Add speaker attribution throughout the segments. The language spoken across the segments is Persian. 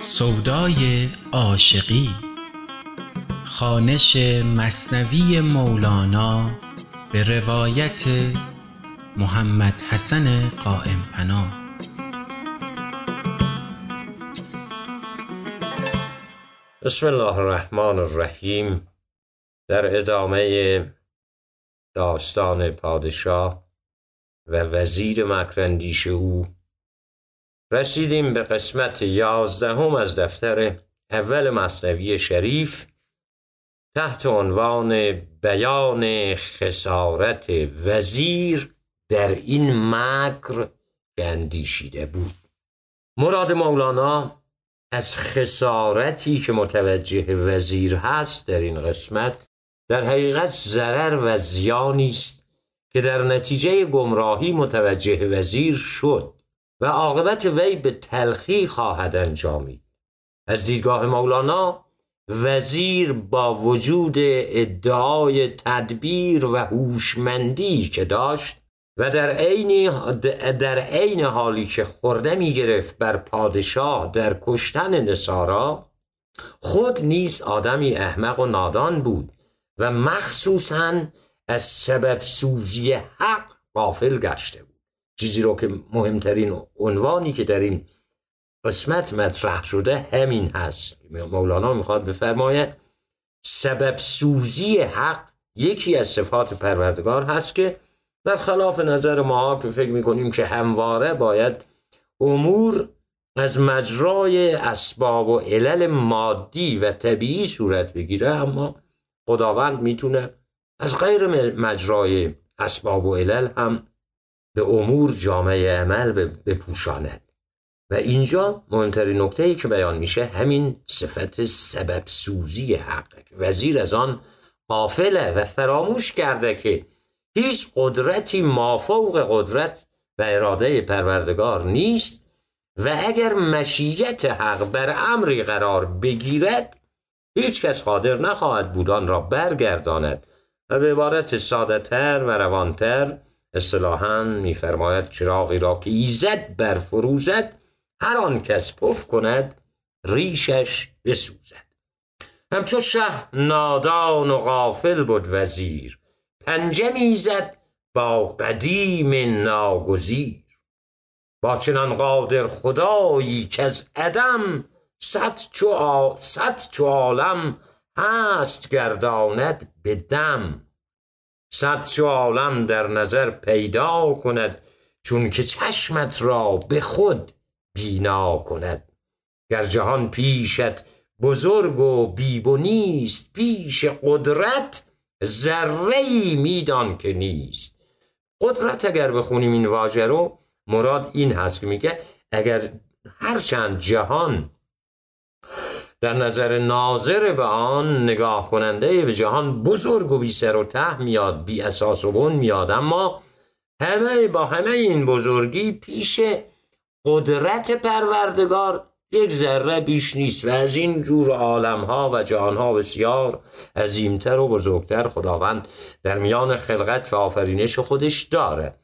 Speaker 1: سودای عاشقی خوانش مثنوی مولانا به روایت محمد حسن قایم پناه.
Speaker 2: بسم الله الرحمن الرحیم. در ادامه داستان پادشاه و وزیر مکرندیش او رسیدیم به قسمت یازدهم از دفتر اول مصنوی شریف تحت عنوان بیان خسارت وزیر در این مکر اندیشیده بود. مراد مولانا از خسارتی که متوجه وزیر هست در این قسمت در حقیقت ضرر و زیانی است که در نتیجه گمراهی متوجه وزیر شد و عاقبت وی به تلخی خواهد انجامید. از دیدگاه مولانا وزیر با وجود ادعای تدبیر و هوشمندی که داشت و در عین در عین حالی که خورده می گرفت بر پادشاه در کشتن نصارا خود نیز آدمی احمق و نادان بود و مخصوصا از سبب سوزی حق غافل گشته بود. چیزی رو که مهمترین عنوانی که در این قسمت مطرح شده همین هست. مولانا می‌خواد بفرماید سبب سوزی حق یکی از صفات پروردگار هست که در خلاف نظر ما که فکر می‌کنیم که همواره باید امور از مجرای اسباب و علل مادی و طبیعی صورت بگیره اما خداوند می‌تونه از غیر مجرای اسباب و علل هم به امور جامعه عمل بپوشاند. و اینجا مهمترین نکته ای که بیان میشه همین صفت سبب سوزی حق. وزیر از آن قافله و فراموش کرده که هیچ قدرتی مافوق قدرت و اراده پروردگار نیست و اگر مشیت حق بر امری قرار بگیرد هیچ کس قادر نخواهد بودان را برگرداند و به عبارت سادتر و روانتر اصطلاحا میفرماید چراغی را که ایزد برفروزد هر آن کس پف کند ریشش بسوزد. همچو شه نادان و غافل بود وزیر پنجه می‌زد با قدیم ناگزیر. با چنان قادر خدایی که از عدم صد چو, صد چو عالم هست گرداند به دم. صد چو عالم در نظر پیدا کند چون که چشمت را به خود بینا کند. گر جهان پیشت بزرگ و بیب نیست پیش قدرت ذره میدان که نیست. قدرت اگر بخونیم این واژه رو مراد این هست که میگه اگر هرچند جهان در نظر ناظر به آن نگاه کننده به جهان بزرگ و بی سر و ته میاد بی اساس و بن میاد. اما همه با همه این بزرگی پیش قدرت پروردگار یک ذره بیش نیست و از این جور عالم ها و جهان ها بسیار عظیمتر و بزرگتر خداوند در میان خلقت و آفرینش خودش داره.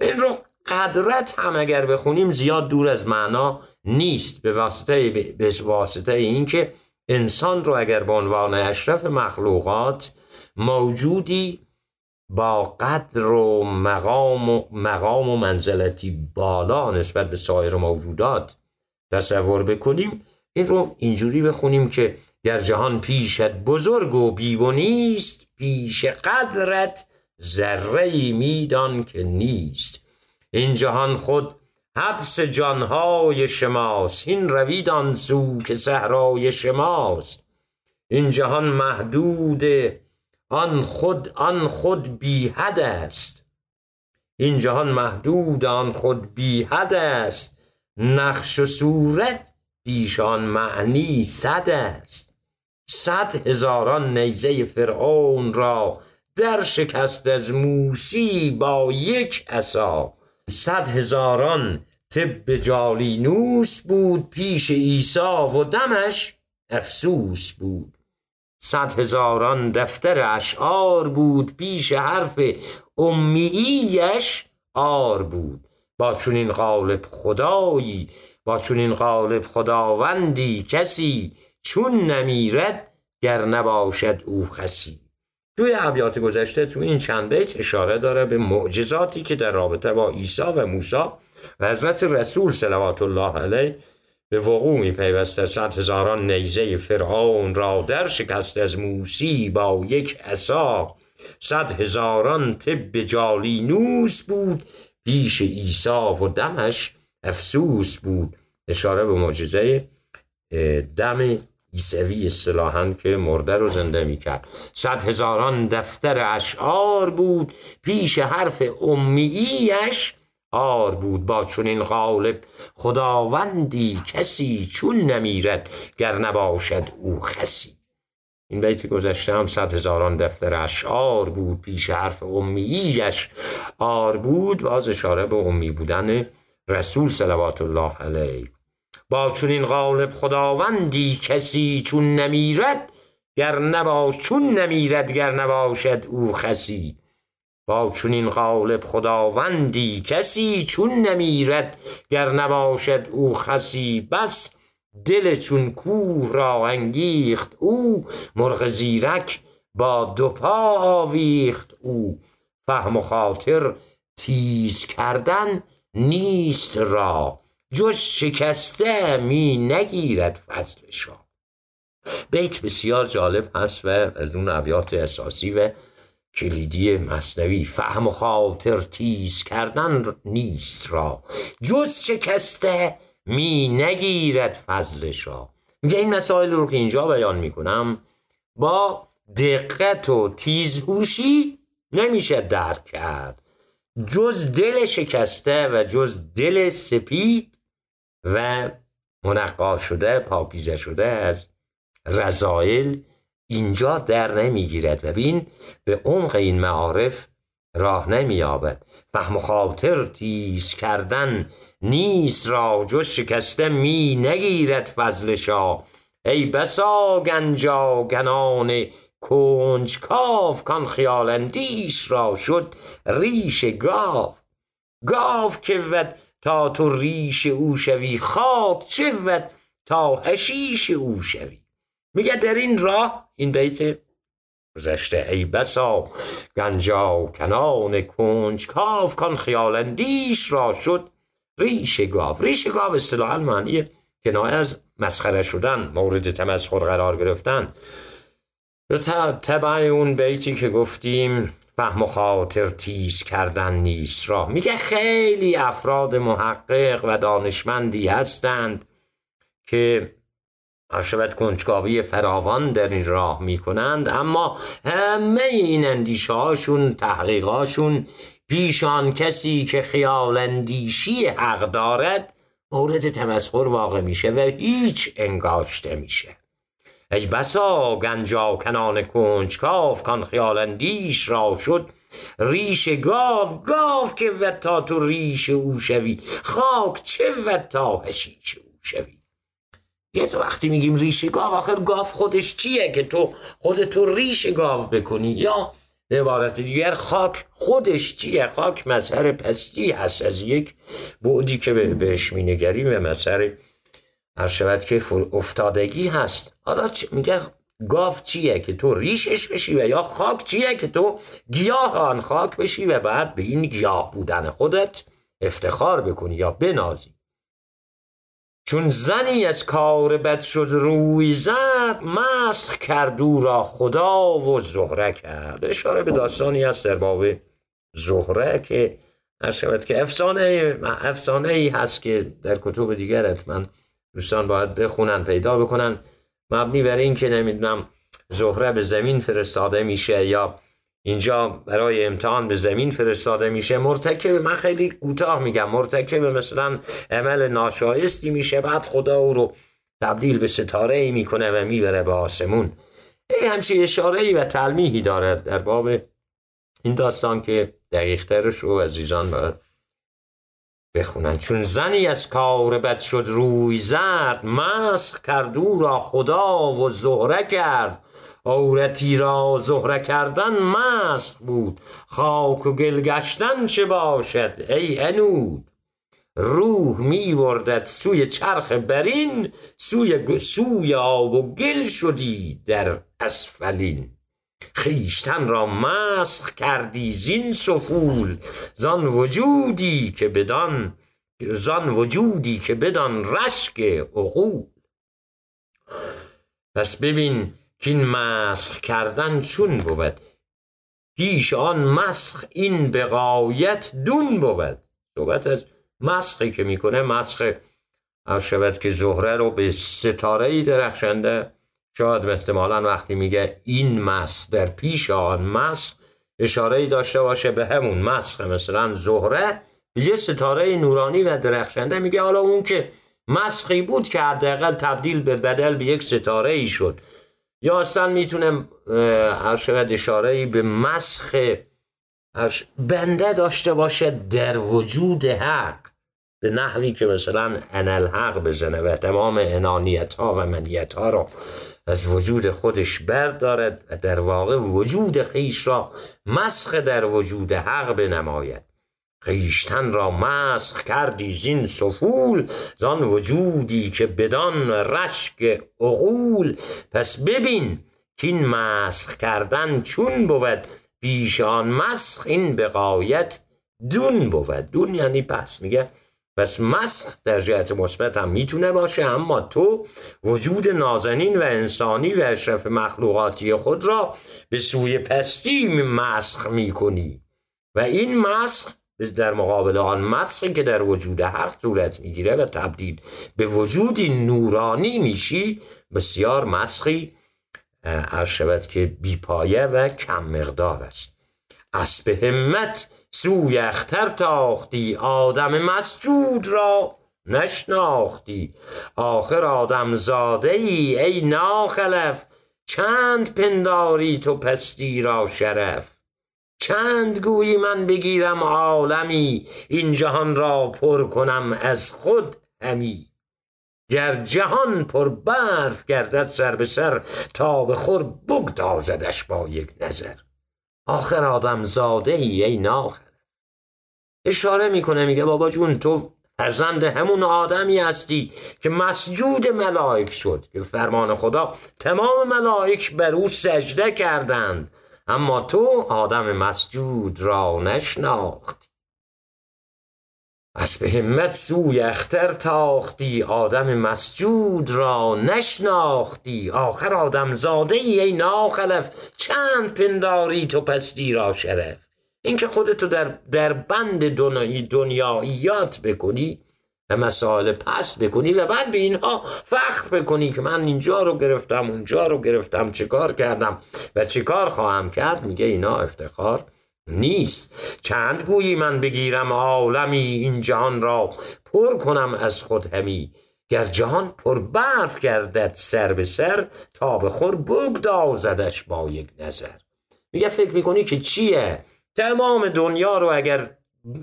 Speaker 2: این رو قدرت هم اگر بخونیم زیاد دور از معنا نیست به واسطه به واسطه اینکه انسان رو اگر به عنوان اشرف مخلوقات موجودی با قدر و مقام و مقام و منزلتی بالا نسبت به سایر موجودات تصور بکنیم این رو اینجوری بخونیم که در جهان پیشت بزرگ و بیو نیست پیش قدرت ذره میدان که نیست. این جهان خود حبس جانهای شماست. این روید آن سو که صحرای شماست. این جهان محدود آن خود آن خود بی حد است. این جهان محدود آن خود بی حد است. نقش و صورت بیشان معنی صد است. صد هزاران نیزه فرعون را در شکست از موسی با یک عصا. صد هزاران طب جالینوس بود پیش عیسی و دمش افسوس بود. صد هزاران دفتر اشعار بود پیش حرف امییش آر بود. با چونین غالب خدایی با چونین غالب خداوندی کسی چون نمیرد گر نباشد او خسی. توی ابیات گذشته تو این چند بیت اشاره داره به معجزاتی که در رابطه با عیسی و موسی و حضرت رسول صلوات الله علیه به وقوع می پیوسته صد هزاران نیزه فرعون را در شکست از موسی با یک عصا. صد هزاران طب جالینوس بود. پیش عیسی و دمش افسوس بود. اشاره به معجزه دم عیسوی اصطلاحا که مرده رو زنده می‌کرد. صد هزاران دفتر اشعار بود پیش حرف امییش آر بود. با چونین غالب خداوندی کسی چون نمیرد گر نباشد او خسی. این بیت گذشته هم صد هزاران دفتر اشعار بود پیش حرف امییش آر بود. باز اشاره به امی بودن رسول صلوات الله علیه. با چونین غالب خداوندی کسی چون نمیرد گر نباش چون نمیرد گر نباشد او خسی. با چونین غالب خداوندی کسی چون نمیرد گر نباشد او خسی. بس دل چون کوه را انگیخت او مرغ زیرک با دو پا آویخت او. فهم و خاطر تیز کردن نیست را. جز شکسته می نگیرد فضلش را بیت بسیار جالب هست و از اون ابیات اساسی و کلیدی مصنوی. فهم و خاطر تیز کردن نیست را. جز شکسته می نگیرد فضلش را میگه این مسائل رو که اینجا بیان می‌کنم با دقت و تیزهوشی نمیشه درک کرد. جز دل شکسته و جز دل سپید و منقا شده پاکیزه شده از رضایل اینجا در نمی‌گیرد و بین به عمق این معارف راه نمییابد. فهم خاطر تیز کردن نیست را جز شکسته می نگیرد فضلشا ای بسا گنجا گنان کنج کاف کان خیال اندیش را شد ریش گاو. گاو که ود تا تو ریش او شوی. خاک چه ود تا هشیش او شوی. میگه در این راه این بیت گذشته ای بسا گنجا کنان کنج. کاف کان خیال اندیش را شد ریش گاو. ریش گاو اصطلاحا معنی کنایه از مسخره شدن مورد تمسخر قرار گرفتن. به طبع اون بیتی که گفتیم فهم و خاطر تیز کردن نیست را. میگه خیلی افراد محقق و دانشمندی هستند که شود کنجکاوی فراوان در این راه می‌کنند اما همه این اندیشه هاشون تحقیقاشون پیشان کسی که خیال اندیشی حق دارد مورد تمسخر واقع میشه و هیچ انگاشته میشه. ای بسا کنان کنجکاف کان خیال اندیش را شد. ریش گاو گاو که و تا تو ریش او شوی. خاک چه و تا هشیش او شوی. یه تو وقتی میگیم ریش گاو آخر گاو خودش چیه که تو خودتو ریش گاو بکنی؟ یا به عبارت دیگر خاک خودش چیه؟ خاک مظهر پستی هست از یک بعدی که بهش مینگریم و مظهر هر شود که افتادگی هست. حالا میگه گاف چیه که تو ریشش بشی و یا خاک چیه که تو گیاه آن خاک بشی و بعد به این گیاه بودن خودت افتخار بکنی یا بنازی. چون زنی از کار بد شد روی زد مسخ کرد او را خدا و زهره کرد. اشاره به داستانی هست در باب زهره که شود که افسانه افسانه ای هست که در کتب دیگر حتما دوستان باید بخونن پیدا بکنن. مبنی بر این که نمی‌دونم زهره به زمین فرستاده میشه یا اینجا برای امتحان به زمین فرستاده میشه. مرتکب من خیلی کوتاه میگم مرتکب مثلا عمل ناشایستی میشه بعد خدا او رو تبدیل به ستاره ای می‌کنه و می‌بره به آسمون. ای همچی اشاره ای و تلمیحی داره در باب این داستان که دقیقترش رو عزیزان باید بخونن. چون زنی از کار بد شد روی زرد مسخ کرد او را خدا و زهره کرد. عورتی را زهره کردن مسخ بود. خاک و گل گشتن چه باشد ای انود روح می وردد سوی چرخ برین سوی, سوی آب و گل شدی در اسفلین. خیشتن را مسخ کردی زین سفول. زان وجودی که بدان زان وجودی که بدان رشک عقول. پس ببین که این مسخ کردن چون بود؟ پیش آن مسخ این بقایت دون بود. صحبت از مسخی که می‌کنه مسخ شود که زهره رو به ستاره درخشنده شاید احتمالا وقتی میگه این مسخ در پیش آن مسخ اشاره ای داشته باشه به همون مسخ مثلا زهره یه ستاره نورانی و درخشنده میگه حالا اون که مسخی بود که حداقل تبدیل به بدل به یک ستاره ای شد. یا اصلا می‌تونه شود اشاره ای به مسخ بنده داشته باشه در وجود حق به نحوی که مثلا انال حق بزنه و تمام انانیت ها و منیت ها را از وجود خودش بردارد و در واقع وجود خیش را مسخ در وجود حق بنماید. خیشتن را مسخ کردی زین سفول زان وجودی که بدان رشک عقول. پس ببین این مسخ کردن چون بود پیش آن مسخ این بقایت دون بود. دون یعنی پس. میگه پس مسخ در جهت مثبت هم می‌تونه باشه اما تو وجود نازنین و انسانی و اشرف مخلوقاتی خود را به سوی پستی مسخ می‌کنی. و این مسخ در مقابل آن مسخی که در وجود حق صورت می‌گیره و تبدیل به وجودی نورانی میشی بسیار مسخی عرض شود که بیپایه و کم مقدار است. اسب همت سوی اختر تاختی آدم مسجود را نشناختی. آخر آدم زاده ای ای ناخلف چند پنداری تو پستی را شرف؟ چند گویی من بگیرم عالمی این جهان را پر کنم از خود همی؟ گر جهان پر برف گردد سر به سر تا به خور بگدازدش با یک نظر. آخر آدم زاده ای ای ناخر اشاره می‌کنه میگه بابا جون تو فرزند همون آدمی هستی که مسجود ملائک شد. که فرمان خدا تمام ملائک بر او سجده کردند اما تو آدم مسجود را نشناختی. از به همت سوی اختر تاختی آدم مسجود را نشناختی. آخر آدم زاده ای, ای ناخلف چند پنداری تو پستی را شرف. اینکه خودتو در, در بند دنیایی دنیاییات بکنی و مسائل پس بکنی و بعد به اینها فخر بکنی که من اینجا رو گرفتم اونجا رو گرفتم چه کار کردم و چه کار خواهم کرد میگه اینا افتخار. نیست. چند گویی من بگیرم عالمی این جهان را؟ پر کنم از خود همی. گر جهان پر برف گردد سر به سر تا به خور بگدازدش با یک نظر. میگه فکر می‌کنی که چیه؟ تمام دنیا رو اگر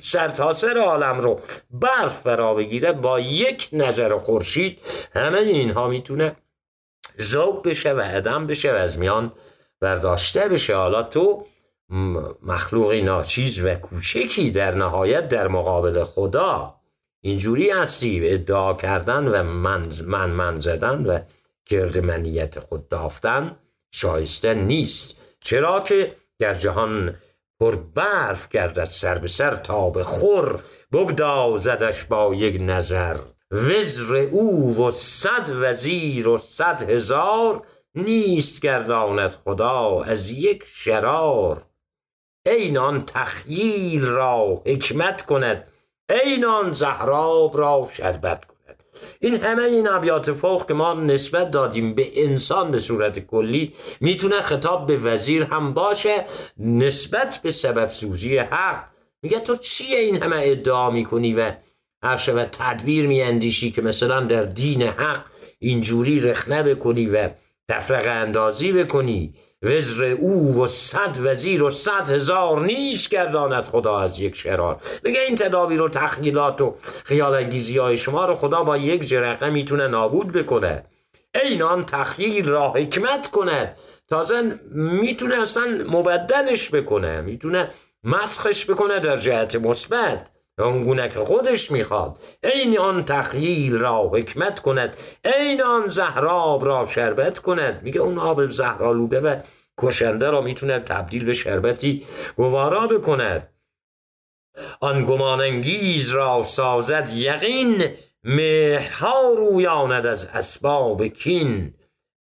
Speaker 2: سرتاسر عالم رو برف فرا بگیره با یک نظر خورشید همه اینها می‌تونه ذوب بشه و عدم بشه و از میان برداشته بشه. حالا تو مخلوقی ناچیز و کوچکی در نهایت در مقابل خدا. اینجوری هستی ادعا کردن و من من, من زدن و گرد منیت خود دافتن شایسته نیست. چرا که در جهان پر برف گردد سر به سر تا به خور بگدازدش با یک نظر. وزر او و صد وزیر و صد هزار نیست گرداند خدا از یک شرار. اینان تخییر را حکمت کند. اینان زهراب را شربت کند. این همه این ابیات فوق که ما نسبت دادیم به انسان به صورت کلی می‌تونه خطاب به وزیر هم باشه نسبت به سبب سوزی حق. میگه تو چیه این همه ادعا می‌کنی و هر و تدبیر میاندیشی که مثلا در دین حق اینجوری رخنه بکنی و تفرق اندازی بکنی؟ وزر او و صد وزیر و صد هزار نیش گرداند خدا از یک شرار. بگه این تدابیر و تخیلات و خیال انگیزی های شما رو خدا با یک جرقه می‌تونه نابود بکنه. اینان تخیل را حکمت کند. تازه می‌تونه اصلا مبدلش بکنه می‌تونه مسخش بکنه در جهت مثبت. آنگونه که خودش می‌خواد. عین آن تخیل را حکمت کند. عین آن زهراب را شربت کند. میگه اون آب زهرالوده و کشنده را می‌تونه تبدیل به شربتی گوارا بکند. آن گمانانگیز را سازد یقین. مهرها رویاند از اسباب کین.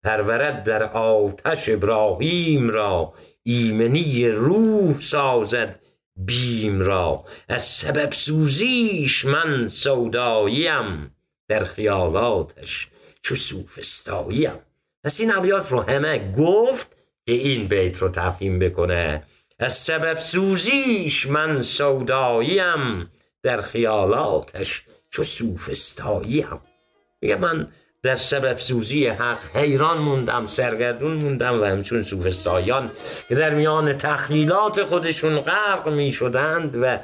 Speaker 2: پرورد در آتش ابراهیم را. ایمنی روح سازد بیم را. از سبب سوزیش من سوداییم. در خیالاتش چو سوفستاییم. پس این ابیات رو همه گفت که این بیت رو تفهیم بکنه. از سبب سوزیش من سوداییم. در خیالاتش چو سوفستاییم. میگه من در سبب سوزی حق حیران موندم سرگردون موندم و همچون سوفستایان که در میان تخیلات خودشون غرق می شدند و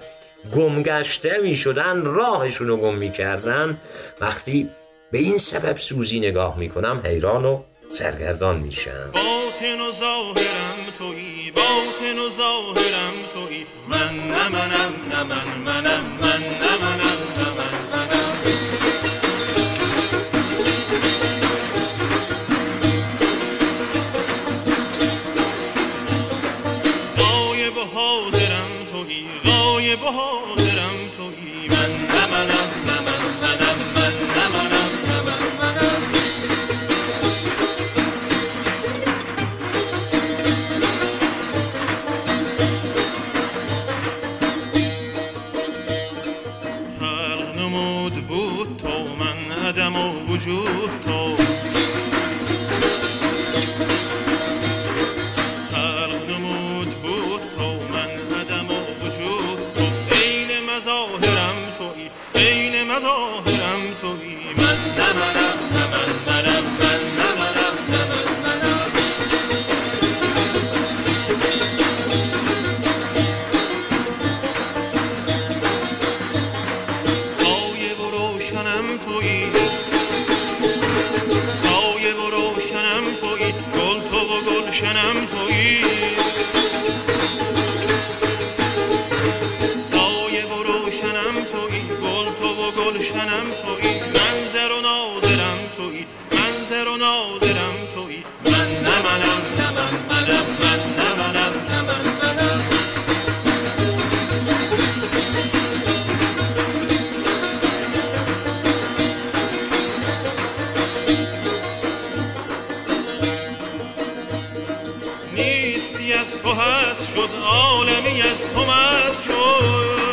Speaker 2: گمگشته می شدند راهشون رو گم می کردن وقتی به این سبب سوزی نگاه می کنم حیران و سرگردان میشم.
Speaker 3: باطن و ظاهرم توی باطن و ظاهرم توی من نه منم نه من منم من نه منم نه من. حاضرم توی غایب حاضرم توی من نه منم نه من منم هست شد عالمی از تو مست شد.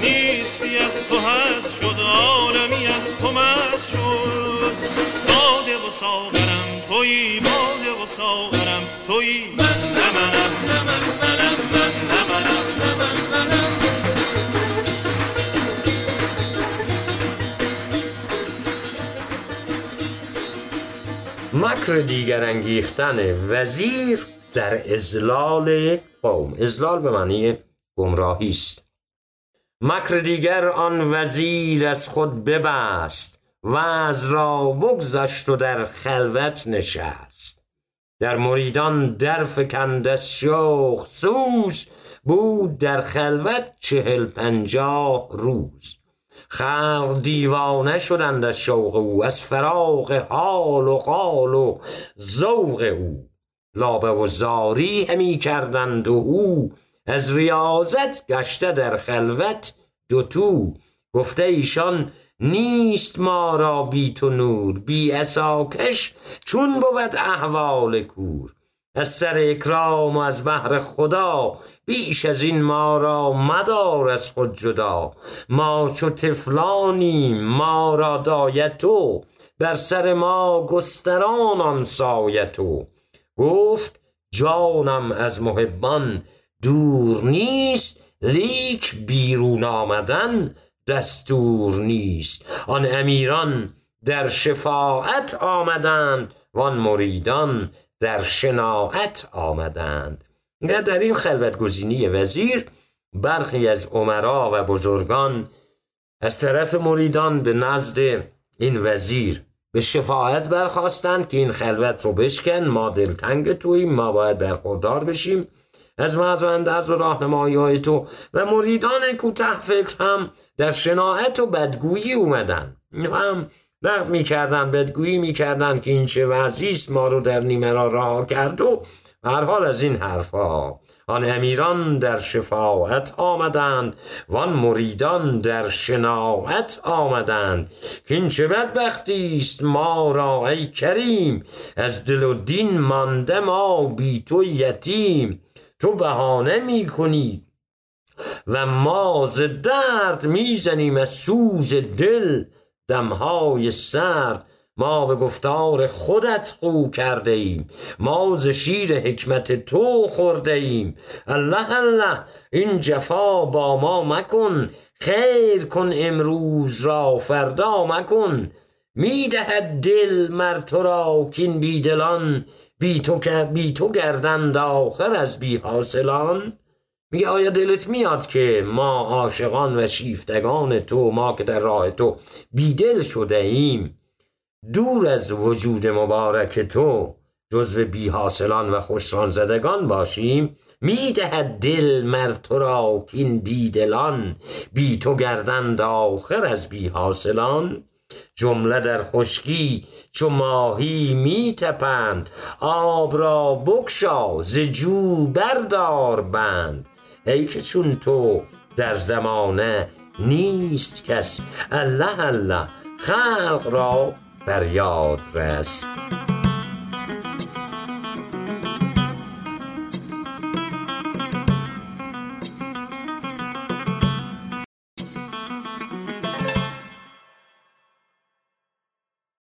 Speaker 3: نیستی از تو هست شد عالمی از تو مست شد. باده و ساغرم تویی باده و ساغرم تویی من نه منم نه من منم.
Speaker 2: مکر دیگر انگیختن وزیر در ازلال قوم. ازلال به معنی گمراهی است. مکر دیگر آن وزیر از خود ببست و از را بگذشت و در خلوت نشست. در مریدان در فکند از شوق سوز بود در خلوت چهل پنجاه روز. خلق دیوانه شدند از شوق او از فراغ حال و قال و ذوق او. لابه و زاری همی کردند و او از ریاضت گشته در خلوت دوتو گفته ایشان نیست ما را بی تو نور بی اساکش چون بود احوال کور. از سر اکرام و از بحر خدا بیش از این ما را مدار از خود جدا. ما چو طفلانیم ما را دایت تو بر سر ما گستران آن سایه تو گفت جانم از محبان دور نیست لیک بیرون آمدن دستور نیست. آن امیران در شفاعت آمدند وان مریدان در شناعت آمدند. نه در این خلوت گزینی وزیر برخی از عمرا و بزرگان از طرف مریدان به نزد این وزیر به شفاعت برخواستند که این خلوت رو بشکن ما دلتنگ توییم ما باید برخوردار بشیم. از وعظ و و راهنمایی های تو و مریدان کوته فکر هم در شناعت و بدگویی اومدن. هم نقد می‌کردن بدگویی می‌کردن که این چه وضعی ما رو در نیمه را رها کرد و هر حال از این حرفها. آن امیران در شفاعت آمدند وان مریدان در شناعت آمدند که این چه بدبختی است ما را ای کریم از دل و دین مانده ما بی تو یتیم. تو بهانه می کنی و ما ز درد می‌زنیم از سوز دل دمهای سرد ما به گفتار خودت خو کرده ایم. ما ز شیر حکمت تو خورده ایم. الله الله این جفا با ما مکن. خیر کن امروز را فردا مکن. می‌دهد دل مر تو را کین بیدلان. بی تو, بی تو گردند آخر از بی حاصلان. میگه آیا دلت میاد که ما عاشقان و شیفتگان تو ما که در راه تو بیدل شده ایم دور از وجود مبارک تو جزو بی حاصلان و خوشران زدگان باشیم. می‌دهد دل مر تو را کین بیدلان بی تو گردند آخر از بی حاصلان جمله در خشکی چو ماهی می تپند آب را بکشا ز جو بردار بند. ای که چون تو در زمانه نیست کس الله الله خلق را بر یاد رس.